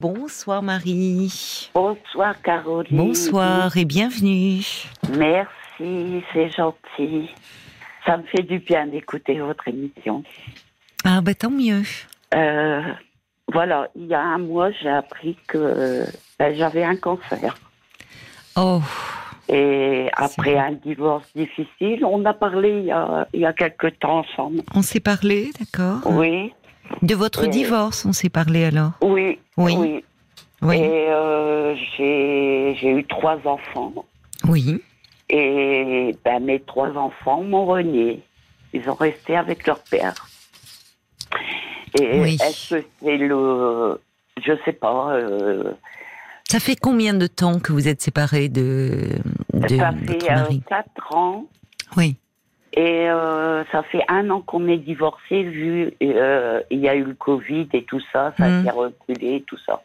Bonsoir Marie. Bonsoir Caroline. Bonsoir et bienvenue. Merci, c'est gentil. Ça me fait du bien d'écouter votre émission. Ah bah tant mieux. Euh, voilà, il y a un mois, j'ai appris que ben, j'avais un cancer. Oh. Et après un divorce difficile, on a parlé il y a, il y a quelques temps ensemble. On s'est parlé, d'accord Oui, De votre Et- divorce, on s'est parlé alors oui, Oui. oui. Oui. Et euh, j'ai eu trois enfants. Oui. Et ben, mes trois enfants m'ont renié. Ils ont resté avec leur père. Et Oui. est-ce que c'est le. Je sais pas. euh, Ça fait combien de temps que vous êtes séparés de, de ça fait euh, mari quatre ans. Oui. Et euh, ça fait un an qu'on est divorcés, vu euh, il y a eu le Covid et tout ça, ça Mm. s'est reculé et tout ça.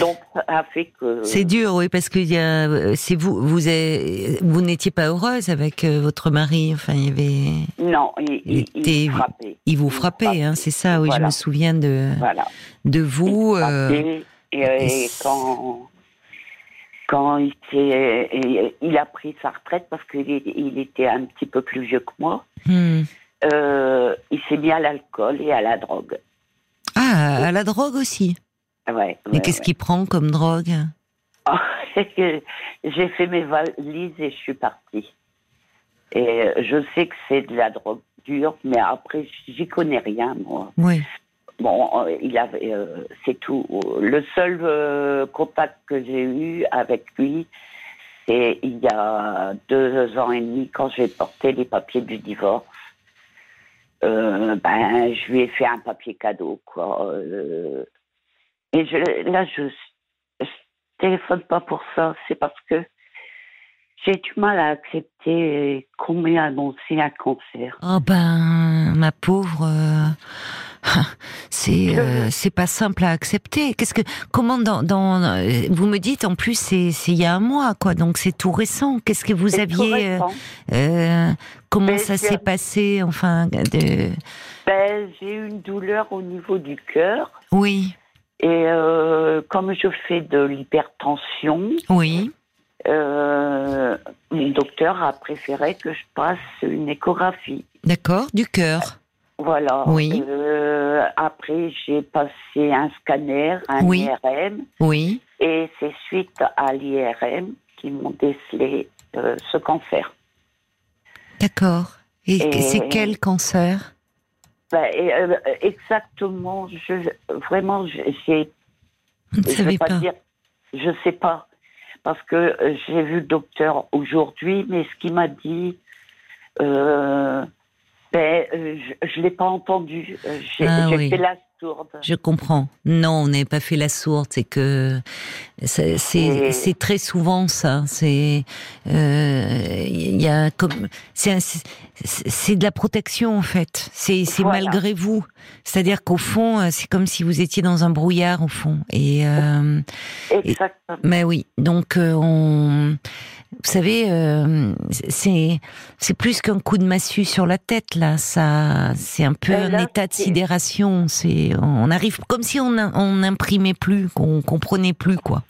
Donc ça a fait que. C'est dur, oui, parce que y a, c'est vous, vous, vous n'étiez pas heureuse avec euh, votre mari. Enfin, il y avait, Non, il, Il frappait. il vous frappait, frappait. hein, c'est ça. Oui, je me souviens de Voilà. de vous. Il euh, frappait, et, et et quand quand il, et il a pris sa retraite parce qu'il il était un petit peu plus vieux que moi, hmm. euh, il s'est mis à l'alcool et à la drogue. Ah, à la drogue aussi. Ouais, Mais ouais, qu'est-ce ouais. qu'il prend comme drogue? J'ai fait mes valises et je suis partie. Et euh, je sais que c'est de la drogue dure, mais après, j'y connais rien, moi. Oui. Bon, euh, il avait, euh, c'est tout. Le seul euh, contact que j'ai eu avec lui, c'est il y a deux ans et demi, quand j'ai porté les papiers du divorce. Ben, je lui ai fait un papier cadeau, quoi. Et je, là, je, je téléphone pas pour ça. C'est parce que j'ai du mal à accepter qu'on m'ait annoncé un cancer. Oh ben, ma pauvre, c'est euh, c'est pas simple à accepter. Qu'est-ce que comment dans, dans euh, vous me dites en plus c'est c'est il y a un mois quoi donc c'est tout récent. Qu'est-ce que vous aviez euh, euh, comment Mais ça s'est passé enfin de Ben, j'ai eu une douleur au niveau du cœur. oui Et euh, comme je fais de l'hypertension, oui mon docteur a préféré que je passe une échographie. d'accord du cœur Voilà. Oui. Euh, après, j'ai passé un scanner, un Oui. IRM, oui. Et c'est suite à l'IRM qu'ils m'ont décelé euh, ce cancer. d'accord. Et, Et- c'est quel cancer? Ben, et, euh, exactement, je, vraiment, je- j'ai ne je savez vais pas, pas. dire, je sais pas, parce que euh, j'ai vu le docteur aujourd'hui, mais ce qu'il m'a dit, euh, ben, euh, je, je l'ai pas entendu. Euh, J'ai Ah oui. fait la sourde. Je comprends. Non, on n'est pas fait la sourde. C'est que c'est Et- très souvent ça. C'est euh, il y a comme c'est de la protection en fait. C'est Voilà. malgré vous. C'est-à-dire qu'au fond, euh, c'est comme si vous étiez dans un brouillard au fond. Et euh, Exactement. mais oui. Donc on vous savez, euh, c'est c'est plus qu'un coup de massue sur la tête là. Ça, c'est un peu Mais un état de sidération. C'est, on arrive comme si on on n'imprimait plus, qu'on comprenait plus quoi.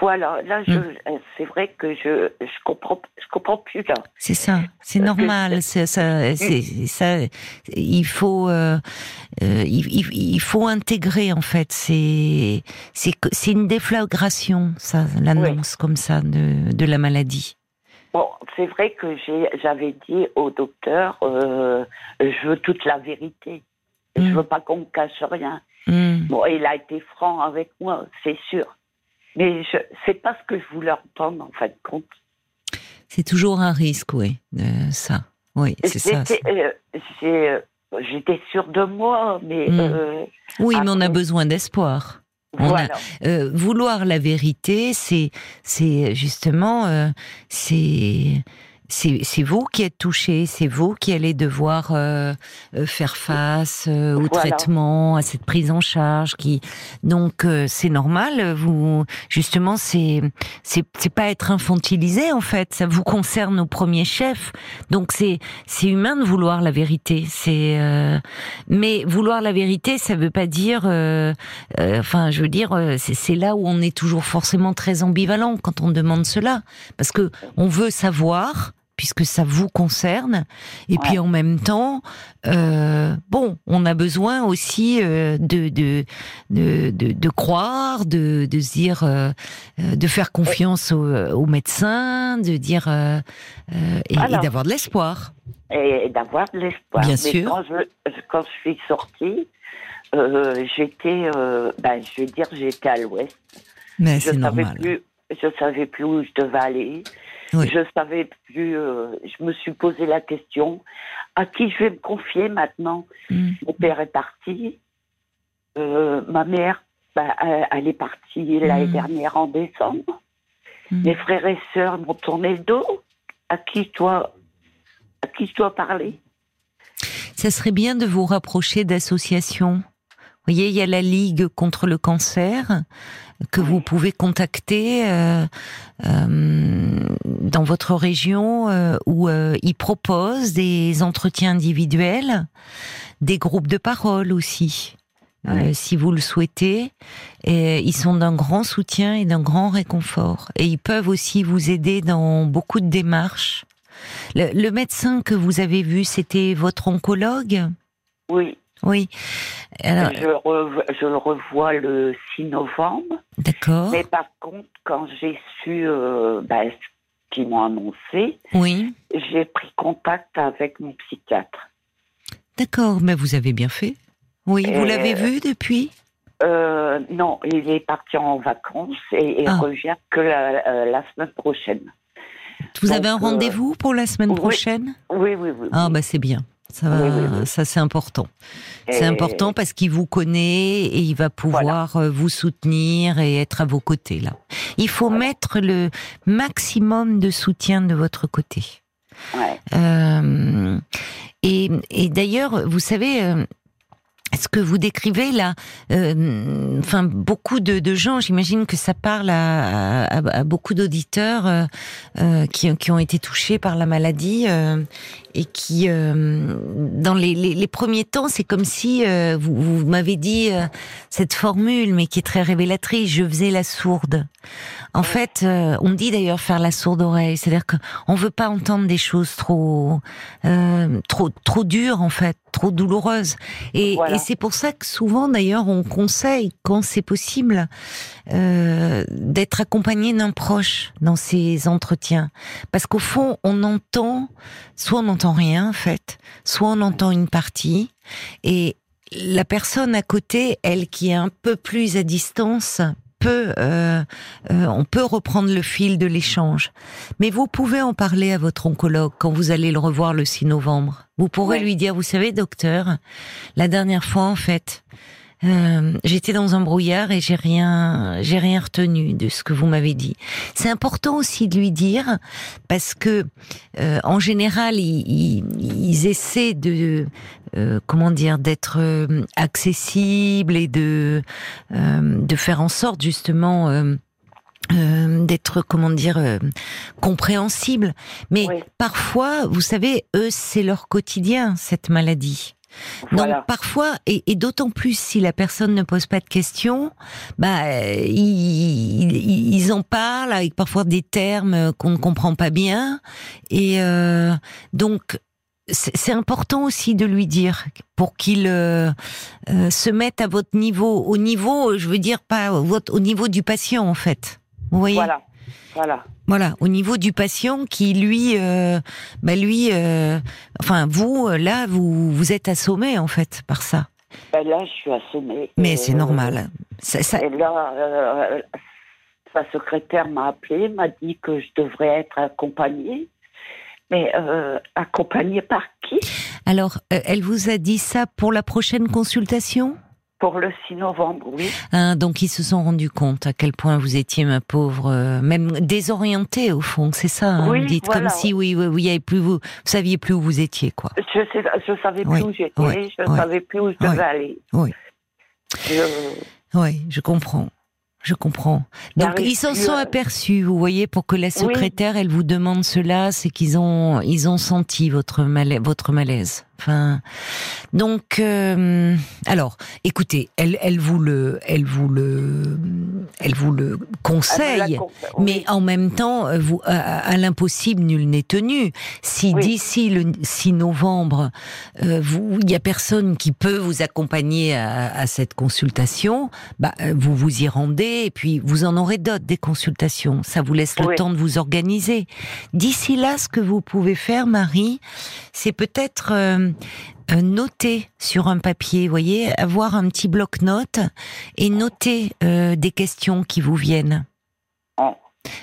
Voilà, là, je, Mm. euh, c'est vrai que je, je comprends, je comprends plus là. C'est ça, c'est normal. Ça, ça. Il faut, euh, euh, il, faut intégrer en fait. C'est, c'est, c'est une déflagration, ça, l'annonce comme ça de, de la maladie. Bon, c'est vrai que j'avais dit au docteur, euh, je veux toute la vérité. Je Mm. veux pas qu'on me cache rien. Hmm. Bon, il a été franc avec moi, c'est sûr. Mais je, c'est pas ce que je voulais entendre, en fin de compte. C'est toujours un risque, oui, de ça. Oui, c'est ça. J'étais, euh, euh, j'étais sûre de moi, mais Mm. euh, Oui, mais on a besoin d'espoir. A- voilà. Euh, vouloir la vérité, c'est justement euh, c'est c'est vous qui êtes touché, c'est vous qui allez devoir euh, euh, faire face euh, au traitement, à cette prise en charge. Qui donc c'est normal. Vous justement c'est c'est c'est pas être infantilisé en fait. Ça vous concerne au premier chef. Donc c'est c'est humain de vouloir la vérité. C'est mais vouloir la vérité, ça veut pas dire. enfin, je veux dire, c'est là où on est toujours forcément très ambivalent quand on demande cela, parce que on veut savoir puisque ça vous concerne. Et puis en même temps, euh, bon, on a besoin aussi euh, de, de, de, de, croire, de, de se dire, euh, de faire confiance aux, médecins, de dire et, d'avoir de l'espoir. Et d'avoir de l'espoir. Bien sûr. Quand je, quand je suis sortie, j'étais, ben, je vais dire, j'étais à l'ouest. Mais c'est normal. Plus, je savais plus où je devais aller. Je savais plus. Euh, je me suis posé la question à qui je vais me confier maintenant. Mm. Mon père est parti. Euh, ma mère, bah, elle est partie l'année mm. dernière en décembre. Mm. Mes frères et sœurs m'ont tourné le dos. À qui toi, à qui je dois parler? Ça serait bien de vous rapprocher d'associations. Vous voyez, il y a la Ligue contre le cancer que vous pouvez contacter euh, euh, dans votre région euh, où ils proposent des entretiens individuels, des groupes de parole aussi. Si vous le souhaitez, et ils sont d'un grand soutien et d'un grand réconfort. Et ils peuvent aussi vous aider dans beaucoup de démarches. Le, le médecin que vous avez vu, c'était votre oncologue? Oui. Oui. Alors, je, le revois le 6 novembre. D'accord. Mais par contre, quand j'ai su euh, ben, ce qu'ils m'ont annoncé, oui. j'ai pris contact avec mon psychiatre. D'accord, mais vous avez bien fait. Oui, vous l'avez vu depuis? Euh, Non, il est parti en vacances et il ah. revient que la, euh, semaine prochaine. Vous avez un rendez-vous pour la semaine prochaine? Oui, oui, oui. Ah, bah c'est bien. Ça, ça c'est important. C'est important parce qu'il vous connaît et il va pouvoir euh, vous soutenir et être à vos côtés là. Il faut mettre le maximum de soutien de votre côté. Ouais. Euh, et, et d'ailleurs, vous savez, euh, ce que vous décrivez là, euh, enfin beaucoup de, de gens, j'imagine que ça parle à, à, à beaucoup d'auditeurs qui, qui, ont été touchés par la maladie et qui, euh, dans les, les, les, premiers temps, c'est comme si vous, vous m'avez dit cette formule, mais qui est très révélatrice. Je faisais la sourde. En fait, on dit d'ailleurs faire la sourde oreille, c'est-à-dire qu'on veut pas entendre des choses trop, trop, trop dures en fait, trop douloureuses. Et, et c'est pour ça que souvent, d'ailleurs, on conseille, quand c'est possible, euh, d'être accompagné d'un proche dans ces entretiens. Parce qu'au fond, on entend, soit on n'entend rien, en fait, soit on entend une partie, et la personne à côté, elle qui est un peu plus à distance, peut, euh, euh, on peut reprendre le fil de l'échange. Mais vous pouvez en parler à votre oncologue quand vous allez le revoir le 6 novembre. Vous pourrez lui dire, vous savez, docteur, la dernière fois, en fait, euh, j'étais dans un brouillard et j'ai rien, j'ai rien retenu de ce que vous m'avez dit. C'est important aussi de lui dire parce que euh, en général ils, ils, essaient de euh, comment dire d'être euh, accessibles et de de faire en sorte justement d'être comment dire compréhensible mais parfois vous savez eux c'est leur quotidien cette maladie donc parfois, et, et d'autant plus si la personne ne pose pas de questions, bah ils, ils en parlent avec parfois des termes qu'on ne comprend pas bien, et euh, donc c'est important aussi de lui dire pour qu'il euh, euh, se mette à votre niveau, au niveau, je veux dire pas au, au niveau du patient en fait. Vous voyez? Voilà. Voilà. Voilà, au niveau du patient qui lui, euh, bah lui, euh, enfin vous, là, vous vous êtes assommé en fait par ça. Ben là, je suis assommée. Mais c'est normal. Ça, Et là, euh, sa secrétaire m'a appelé, m'a dit que je devrais être accompagnée. Mais accompagnée par qui? Alors, elle vous a dit ça pour la prochaine consultation? Pour le 6 novembre, oui. Hein, donc ils se sont rendus compte à quel point vous étiez, ma pauvre, euh, même désorientée au fond, c'est ça. Hein, Oui, vous dites voilà. comme si oui, oui, oui, avait plus vous, vous saviez plus où vous étiez, quoi. Je sais, je savais plus où j'étais, oui, je oui. savais plus où je devais aller. Oui. Je- Oui, je comprends. Je comprends. Donc ils s'en sont aperçus, vous voyez, pour que la secrétaire, elle vous demande cela, c'est qu'ils ont, ils ont senti votre malaise, votre malaise. Enfin, donc, euh, alors, écoutez, elle, elle vous le, elle vous le, elle vous le conseille. con- Mais en même temps, euh, vous, à, à l'impossible, nul n'est tenu. Si Oui. d'ici le 6 novembre, euh, vous- il y a personne qui peut vous accompagner à, à cette consultation, bah, vous vous y rendez et puis vous en aurez d'autres des consultations. Ça vous laisse le Oui. temps de vous organiser. D'ici là, ce que vous pouvez faire, Marie, c'est peut-être euh, euh, noter sur un papier, voyez, avoir un petit bloc-notes et noter euh, des questions qui vous viennent.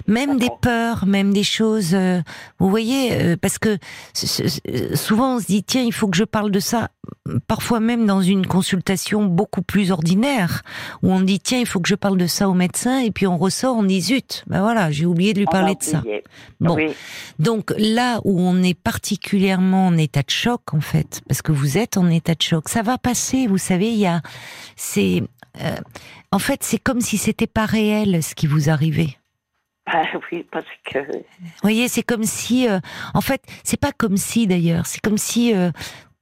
Même des peurs, même des choses, euh, vous voyez, euh, parce que souvent on se dit tiens il faut que je parle de ça, parfois même dans une consultation beaucoup plus ordinaire où on dit tiens il faut que je parle de ça au médecin et puis on ressort on dit zut ben voilà j'ai oublié de lui On parler de ça. Bon. Oui, donc là où on est particulièrement en état de choc en fait parce que vous êtes en état de choc ça va passer vous savez il y a c'est euh, en fait c'est comme si c'était pas réel ce qui vous arrivait. Ah oui, parce que Vous voyez, c'est comme si, euh, en fait, c'est pas comme si d'ailleurs, c'est comme si euh,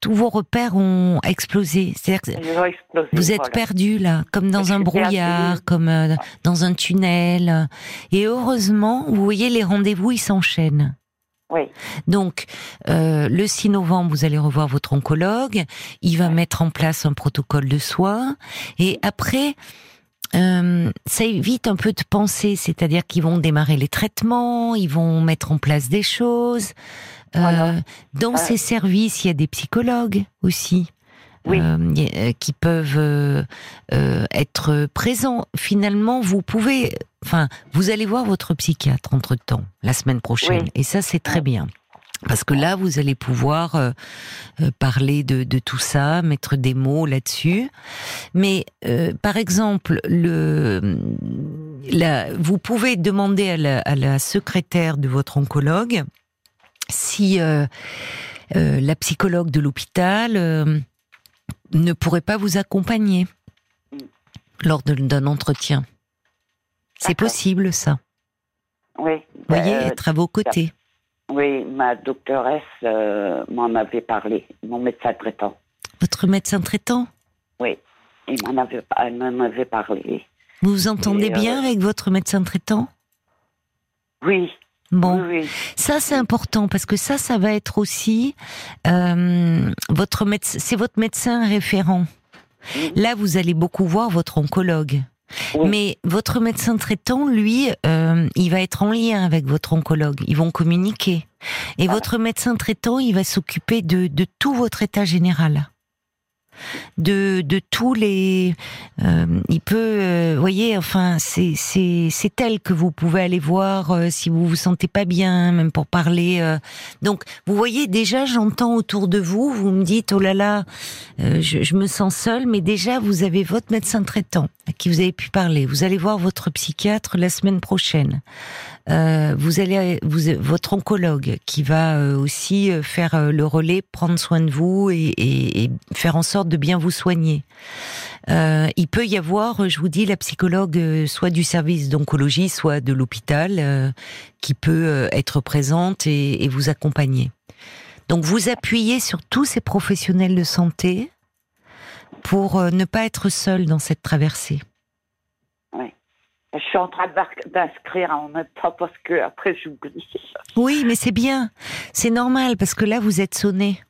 tous vos repères ont explosé. C'est-à-dire que vous êtes voilà. perdu là, comme dans un brouillard, comme euh, dans un tunnel. Et heureusement, vous voyez, les rendez-vous ils s'enchaînent. Oui, Donc, euh, le 6 novembre, vous allez revoir votre oncologue. Il va mettre en place un protocole de soins. Et après, euh, ça évite un peu de penser, c'est-à-dire qu'ils vont démarrer les traitements, ils vont mettre en place des choses. Euh, dans Ouais. ces services, il y a des psychologues aussi. Oui. euh, euh, qui peuvent euh, euh, être présents. Finalement, vous pouvez, enfin, vous allez voir votre psychiatre entre temps la semaine prochaine, Oui. et ça c'est très bien. Parce que là, vous allez pouvoir euh, euh, parler de, de tout ça, mettre des mots là-dessus. Mais euh, par exemple, le, la, vous pouvez demander à la, à la secrétaire de votre oncologue si euh, euh, la psychologue de l'hôpital euh, ne pourrait pas vous accompagner lors d'un entretien. C'est possible, ça? oui. Vous voyez, être à vos côtés. Oui, ma doctoresse euh, m'en avait parlé, mon médecin traitant. Votre médecin traitant Oui, il m'en avait, elle m'en avait parlé. Vous vous entendez Et, euh, bien avec votre médecin traitant? Oui, Bon, oui, oui. ça c'est important parce que ça, ça va être aussi euh, votre médecin, c'est votre médecin référent. Là, vous allez beaucoup voir votre oncologue. Oui. Mais votre médecin traitant, lui, euh, il va être en lien avec votre oncologue. Ils vont communiquer. Et Voilà. votre médecin traitant, il va s'occuper de, de tout votre état général. De, de tous les... euh, il peut... euh, voyez, enfin, c'est elle que vous pouvez aller voir euh, si vous vous sentez pas bien, même pour parler. Donc, vous voyez, déjà, j'entends autour de vous, vous me dites, oh là là, je me sens seule, mais déjà, vous avez votre médecin traitant à qui vous avez pu parler. Vous allez voir votre psychiatre la semaine prochaine. Euh, vous allez, vous, votre oncologue qui va euh, aussi euh, faire le relais, prendre soin de vous et, et- et faire en sorte de bien vous soigner. Euh, il peut y avoir, je vous dis, la psychologue soit du service d'oncologie, soit de l'hôpital, euh, qui peut être présente et, et vous accompagner. Donc vous appuyez sur tous ces professionnels de santé pour ne pas être seul dans cette traversée. Je suis en train d'inscrire en même temps parce que après j'oublie. Oui, mais c'est bien, c'est normal parce que là vous êtes sonné.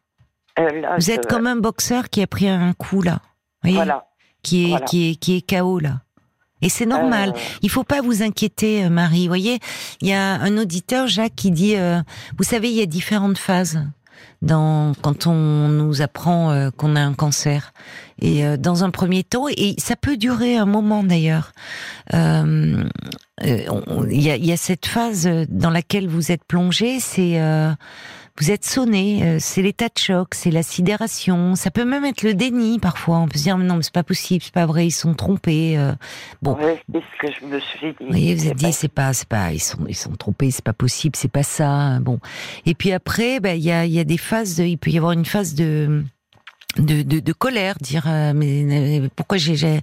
Euh, là, Vous je- êtes comme un boxeur qui a pris un coup là, voyez Voilà. qui est voilà. qui est qui est KO là. Et c'est normal. Euh, Il faut pas vous inquiéter, euh, Marie. Vous voyez, il y a un auditeur, Jacques, qui dit, euh, vous savez, il y a différentes phases dans quand on nous apprend euh, qu'on a un cancer. Et euh, dans un premier temps, et ça peut durer un moment d'ailleurs. euh, Il y, y a cette phase dans laquelle vous êtes plongé, c'est vous êtes sonné. euh, c'est l'état de choc, c'est la sidération. Ça peut même être le déni parfois. On peut se dire non, mais c'est pas possible, c'est pas vrai, ils sont trompés. euh. Bon. Ouais, c'est ce que je me suis dit. Vous voyez, vous êtes dit, c'est pas, c'est pas, ils sont, ils sont trompés, c'est pas possible, c'est pas ça. Bon. Et puis après, ben, il y a, il y a des phases, de- il peut y avoir une phase de, de, de, de colère, dire, euh, mais euh, pourquoi j'avais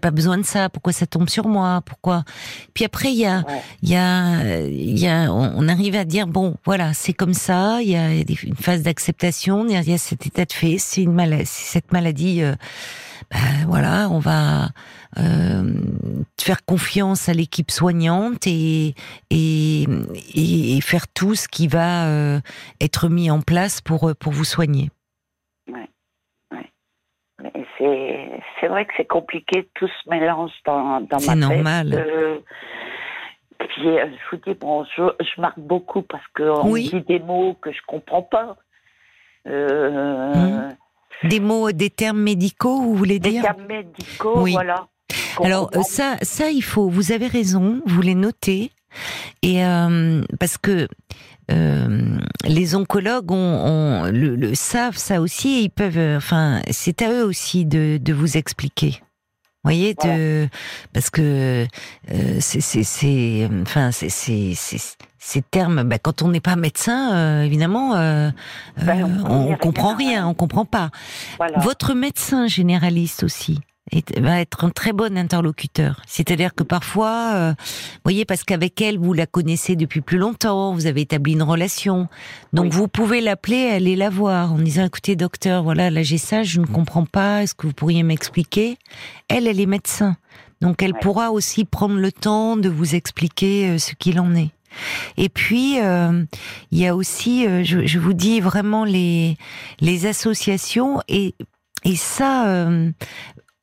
pas besoin de ça, pourquoi ça tombe sur moi, pourquoi? Puis après, il y a, Ouais. il y a, il y a, on on arrive à dire bon, voilà, c'est comme ça. Il y a une phase d'acceptation. Il y a- cet état de fait. C'est une maladie. Cette maladie, euh, ben, voilà, on va euh, faire confiance à l'équipe soignante et, et et et faire tout ce qui va euh, être mis en place pour euh, pour vous soigner. C'est, c'est vrai que c'est compliqué, tout se mélange dans, dans ma C'est tête. normal. Euh, puis euh, je vous dis, bon, je, je marque beaucoup parce qu'on Oui. dit des mots que je comprends pas. Euh, Mhm. Des mots, des termes médicaux, vous voulez Des dire termes médicaux, Oui. voilà. Alors ça, ça il faut. Vous avez raison. Vous les notez et euh, parce que euh, les oncologues ont, ont- le, le savent ça aussi. Et ils peuvent. euh, Enfin, c'est à eux aussi de, de vous expliquer. Vous voyez, de parce que euh, c'est enfin c'est c'est c'est- ces termes. bah, quand on n'est pas médecin, euh, évidemment, euh, Ben, euh, on on, comprend rien, rien, on comprend pas. Voilà. Votre médecin généraliste aussi va être un très bon interlocuteur. C'est-à-dire que parfois, euh, voyez, parce qu'avec elle, vous la connaissez depuis plus longtemps, vous avez établi une relation. Donc Oui. vous pouvez l'appeler, aller la voir en disant, écoutez docteur, voilà, là j'ai ça, je ne comprends pas, est-ce que vous pourriez m'expliquer? Elle, elle est médecin. Donc elle Ouais. pourra aussi prendre le temps de vous expliquer euh, ce qu'il en est. Et puis, euh, il y a aussi, euh, je, je vous dis vraiment les les associations et et ça euh,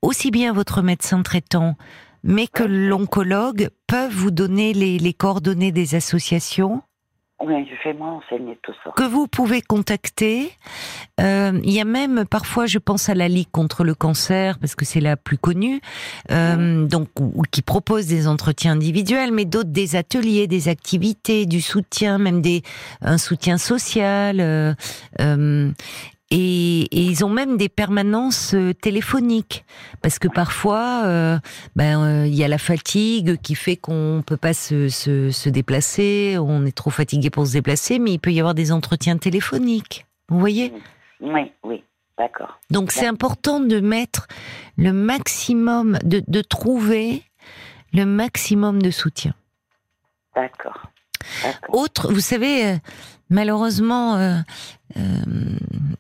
aussi bien votre médecin traitant, mais que l'oncologue peuvent vous donner les, les coordonnées des associations Oui, je vais m'enseigner tout ça. que vous pouvez contacter. Euh, il y a même parfois, je pense à la Ligue contre le cancer parce que c'est la plus connue, euh, donc ou, ou qui propose des entretiens individuels, mais d'autres des ateliers, des activités, du soutien, même des un soutien social. euh, et, et ils ont même des permanences euh, téléphoniques parce que parfois, euh, ben euh, il y a la fatigue qui fait qu'on peut pas se, se, se déplacer, on est trop fatigué pour se déplacer, mais il peut y avoir des entretiens téléphoniques. Vous voyez? Oui, oui, d'accord. Donc c'est important de mettre le maximum, de, de trouver le maximum de soutien. D'accord. Autre, vous savez, malheureusement, euh, euh,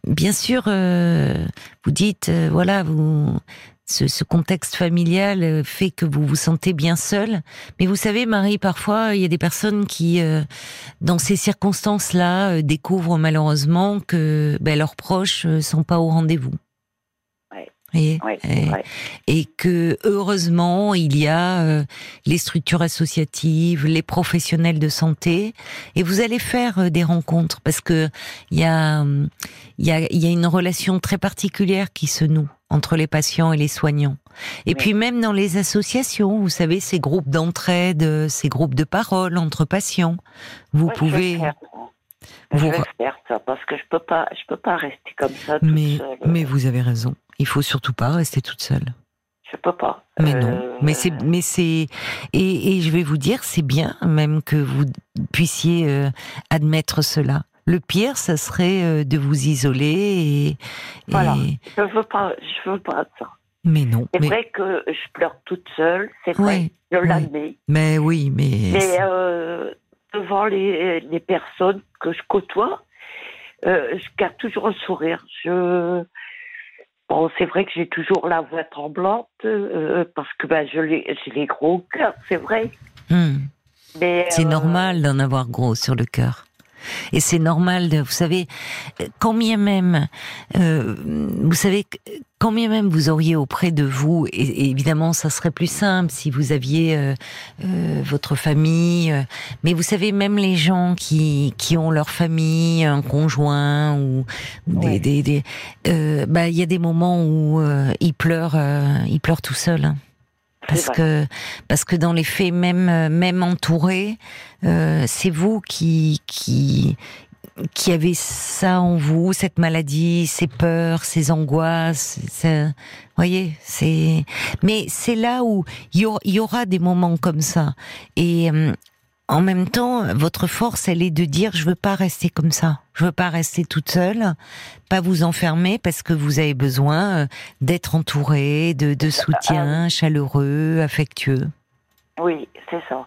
bien sûr, euh, vous dites, euh, voilà, vous, ce, ce contexte familial euh, fait que vous vous sentez bien seul. Mais vous savez, Marie, parfois, il y a des personnes qui, euh, dans ces circonstances-là, découvrent malheureusement que ben, leurs proches sont pas au rendez-vous. Oui, Et- que heureusement il y a euh, les structures associatives, les professionnels de santé, et vous allez faire euh, des rencontres parce que il y a il y a il y a une relation très particulière qui se noue entre les patients et les soignants. Et Oui. puis même dans les associations, vous savez ces groupes d'entraide, euh, ces groupes de parole entre patients, vous pouvez Je vais faire ça parce que je peux pas, je peux pas rester comme ça toute mais seule. mais vous avez raison. Il faut surtout pas rester toute seule. Je peux pas. Mais Euh, non, mais c'est, mais c'est, et, et je vais vous dire, c'est bien même que vous puissiez euh, admettre cela. Le pire, ça serait euh, de vous isoler et, et- Voilà. Je veux pas, je veux pas ça. mais non, C'est mais, vrai que je pleure toute seule, c'est vrai, Ouais, je ouais. l'admets. mais oui, mais, Mais euh, devant les, les personnes que je côtoie, euh, je garde toujours un sourire. Je... Bon, c'est vrai que j'ai toujours la voix tremblante euh, parce que ben, je j'ai les gros cœurs, c'est vrai. hmm, Mais c'est euh, normal d'en avoir gros sur le cœur. Et c'est normal de, vous savez, quand bien même, euh, vous savez, quand bien même vous auriez auprès de vous, et, et évidemment ça serait plus simple si vous aviez euh, euh, votre famille, euh, mais vous savez même les gens qui qui ont leur famille, un conjoint ou, ou des, Ouais. des, des- euh, bah il y a des moments où euh, ils pleurent, euh, ils pleurent tout seuls. hein. Parce que parce que dans les faits, même même entouré, euh, c'est vous qui qui qui avait ça en vous, cette maladie, ces peurs, ces angoisses. Vous voyez, c'est. Mais c'est là où il y, aura des moments comme ça. Et euh, en même temps, votre force, elle est de dire je veux pas rester comme ça. Je veux pas rester toute seule, pas vous enfermer parce que vous avez besoin euh, d'être entouré, de, de soutien ah chaleureux, affectueux. Oui, c'est ça.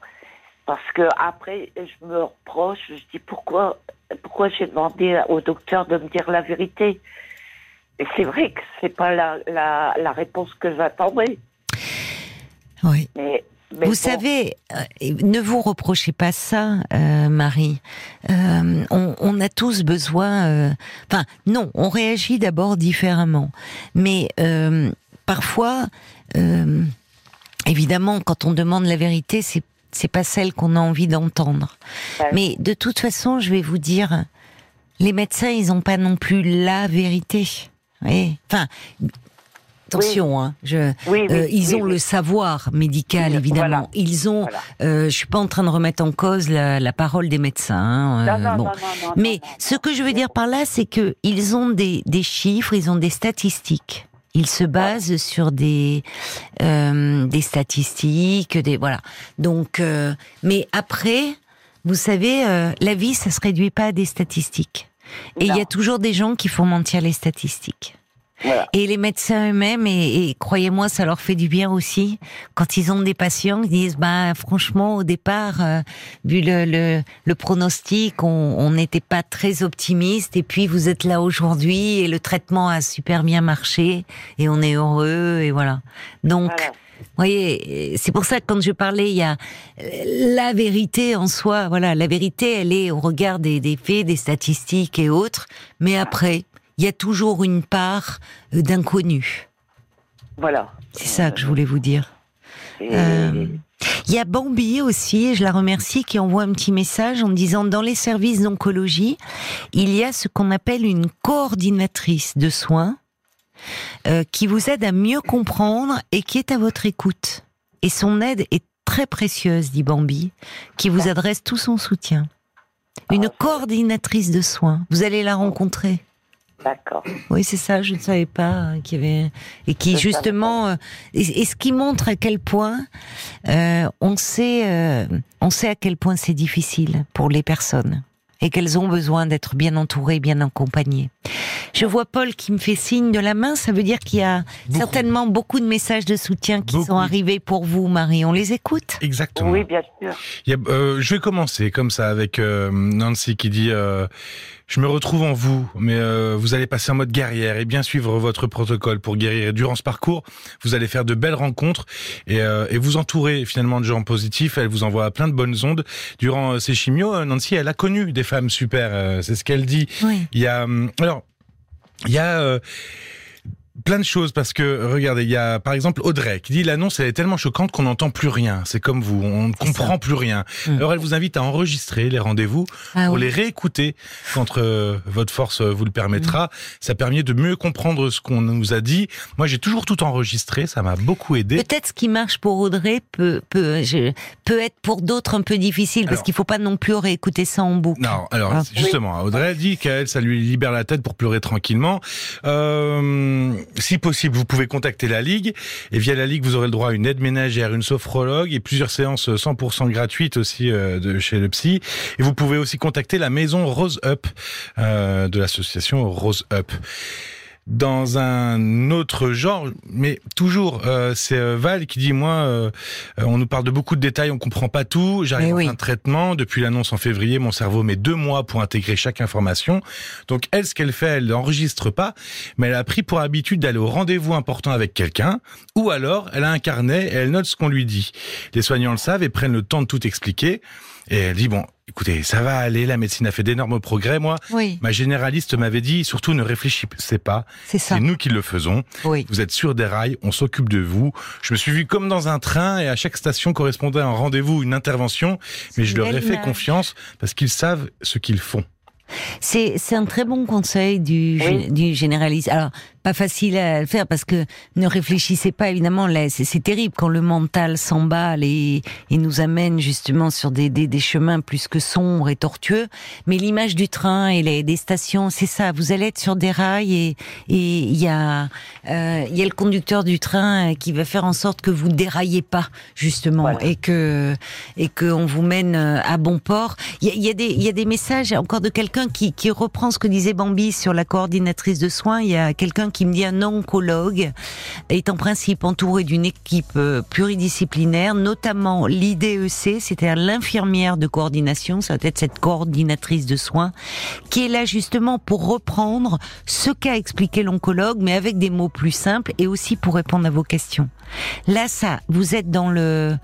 Parce que après, je me reproche, je dis pourquoi, pourquoi j'ai demandé au docteur de me dire la vérité? Et c'est vrai que c'est pas la, la, la, réponse que j'attendais. Oui. Mais, vous savez, euh, ne vous reprochez pas ça, euh, Marie. Euh, on, on, a tous besoin. Enfin, non, on réagit d'abord différemment, mais parfois, évidemment, quand on demande la vérité, c'est c'est pas celle qu'on a envie d'entendre. Mais de toute façon, je vais vous dire, les médecins, ils n'ont pas non plus la vérité. Enfin, attention, hein, je, euh, ils ont le savoir médical évidemment. Ils ont, euh, je suis pas en train de remettre en cause la, parole des médecins. Hein, euh, Mais ce que je veux dire par là, c'est que ils ont des, des chiffres, ils ont des statistiques. Il se base sur des euh, des statistiques, des voilà. Donc, euh, mais après, vous savez, euh, la vie, ça se réduit pas à des statistiques. Et il y a toujours des gens qui font mentir les statistiques. Et les médecins eux-mêmes, et, croyez-moi, ça leur fait du bien aussi, quand ils ont des patients qui disent, bah franchement, au départ, euh, vu le, le, le, pronostic, on n'était pas très optimiste, et puis vous êtes là aujourd'hui, et le traitement a super bien marché, et on est heureux, et voilà. Donc, Vous voyez, c'est pour ça que quand je parlais, il y a euh, la vérité en soi. Voilà, la vérité, elle est au regard des, des faits, des statistiques et autres. Mais après, il y a toujours une part euh, d'inconnu. Voilà. C'est ça que je voulais vous dire. Euh, il y a Bambi aussi, et je la remercie, qui envoie un petit message en disant dans les services d'oncologie, il y a ce qu'on appelle une coordinatrice de soins euh, qui vous aide à mieux comprendre et qui est à votre écoute. Et son aide est très précieuse, dit Bambi, qui vous adresse tout son soutien. Une ah, coordinatrice de soins. Vous allez la rencontrer. D'accord. Oui, c'est ça, je ne savais pas hein, qu'il y avait et qui justement euh, et, ce qui montre à quel point euh, on sait euh, on sait à quel point c'est difficile pour les personnes et qu'elles ont besoin d'être bien entourées, bien accompagnées. Je vois Paul qui me fait signe de la main, ça veut dire qu'il y a certainement beaucoup de messages de soutien qui sont arrivés pour vous, Marie. On les écoute? Exactement. Oui, bien sûr. je vais commencer comme ça avec Nancy qui dit je me retrouve en vous, mais euh, vous allez passer en mode guerrière et bien suivre votre protocole pour guérir. Et durant ce parcours, vous allez faire de belles rencontres et, euh, et vous entourer finalement de gens positifs. Elle vous envoie plein de bonnes ondes. Durant euh, ces chimios, Nancy, elle a connu des femmes super. c'est ce qu'elle dit. Il y a hum, alors il y a plein de choses parce que regardez, il y a par exemple Audrey qui dit l'annonce elle est tellement choquante qu'on n'entend plus rien. C'est comme vous, on ne comprend plus rien. Mm. Alors elle vous invite à enregistrer les rendez-vous ah pour les réécouter quand euh, votre force vous le permettra. Mm. Ça permet de mieux comprendre ce qu'on nous a dit. Moi j'ai toujours tout enregistré, ça m'a beaucoup aidé. Peut-être ce qui marche pour Audrey peut peut je, peut être pour d'autres un peu difficile parce qu'il faut pas non plus réécouter ça en boucle. Non, alors ah. justement, Audrey dit qu'elle ça lui libère la tête pour pleurer tranquillement. Euh, si possible, vous pouvez contacter la Ligue. Et via la Ligue, vous aurez le droit à une aide ménagère, une sophrologue et plusieurs séances 100% gratuites aussi euh, chez le psy. Et vous pouvez aussi contacter la maison Rose Up euh, de l'association Rose Up dans un autre genre, mais toujours, euh, c'est euh, Val qui dit moi, euh, on nous parle de beaucoup de détails, on comprend pas tout. J'arrive eh en traitement depuis l'annonce en février, mon cerveau met deux mois pour intégrer chaque information. Donc elle, ce qu'elle fait, elle n'enregistre pas, mais elle a pris pour habitude d'aller au rendez-vous important avec quelqu'un, ou alors elle a un carnet et elle note ce qu'on lui dit. Les soignants le savent et prennent le temps de tout expliquer. Et elle dit bon, écoutez, ça va aller, la médecine a fait d'énormes progrès. Moi, ma généraliste m'avait dit, surtout ne réfléchissez pas. C'est nous qui le faisons. Vous êtes sur des rails, on s'occupe de vous. Je me suis vu comme dans un train et à chaque station correspondait un rendez-vous, une intervention. Mais je leur ai fait confiance parce qu'ils savent ce qu'ils font. C'est un très bon conseil du, du généraliste. Alors pas facile à faire parce que ne réfléchissez pas évidemment. Là, c'est terrible quand le mental s'emballe et, et, nous amène justement sur des, des, des, chemins plus que sombres et tortueux. Mais l'image du train et les des stations, c'est ça. Vous allez être sur des rails et et il y a euh, il y a le conducteur du train qui va faire en sorte que vous déraillez pas justement et que et que on vous mène à bon port. Il y a, y a, des il y a des messages encore de quelqu'un qui qui reprend ce que disait Bambi sur la coordinatrice de soins. Il y a quelqu'un qui me dit un oncologue est en principe entouré d'une équipe euh, pluridisciplinaire, notamment l'IDEC, c'est-à-dire l'infirmière de coordination, ça va être cette coordinatrice de soins, qui est là justement pour reprendre ce qu'a expliqué l'oncologue, mais avec des mots plus simples et aussi pour répondre à vos questions. Là, ça, vous êtes dans le,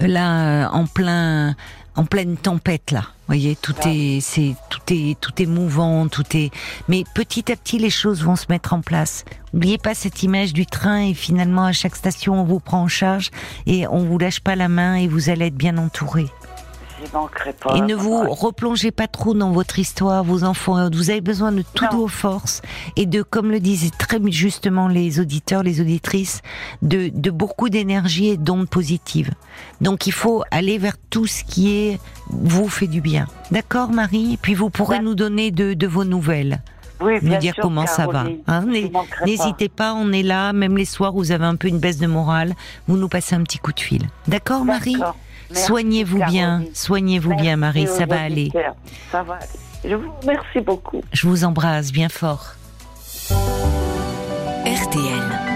là, en plein, en pleine tempête là. Vous voyez, tout est, c'est, tout est, tout est mouvant, tout est. Mais petit à petit, les choses vont se mettre en place. N'oubliez pas cette image du train et finalement à chaque station, on vous prend en charge et on vous lâche pas la main et vous allez être bien entouré. Pas, et ne vous replongez pas trop dans votre histoire, vos enfants. Vous avez besoin de toutes vos forces et de, comme le disaient très justement les auditeurs, les auditrices, de, de beaucoup d'énergie et d'ondes positives. Donc il faut aller vers tout ce qui est vous fait du bien. D'accord, Marie? Et puis vous pourrez nous donner de, de vos nouvelles. Oui, nous dire sûr, comment ça va. Hein N'hésitez pas. on est là, même les soirs où vous avez un peu une baisse de morale, vous nous passez un petit coup de fil. D'accord, Marie? Soignez-vous bien, soignez-vous bien, Marie, ça va aller. Ça va aller. Je vous remercie beaucoup. Je vous embrasse bien fort. RTL.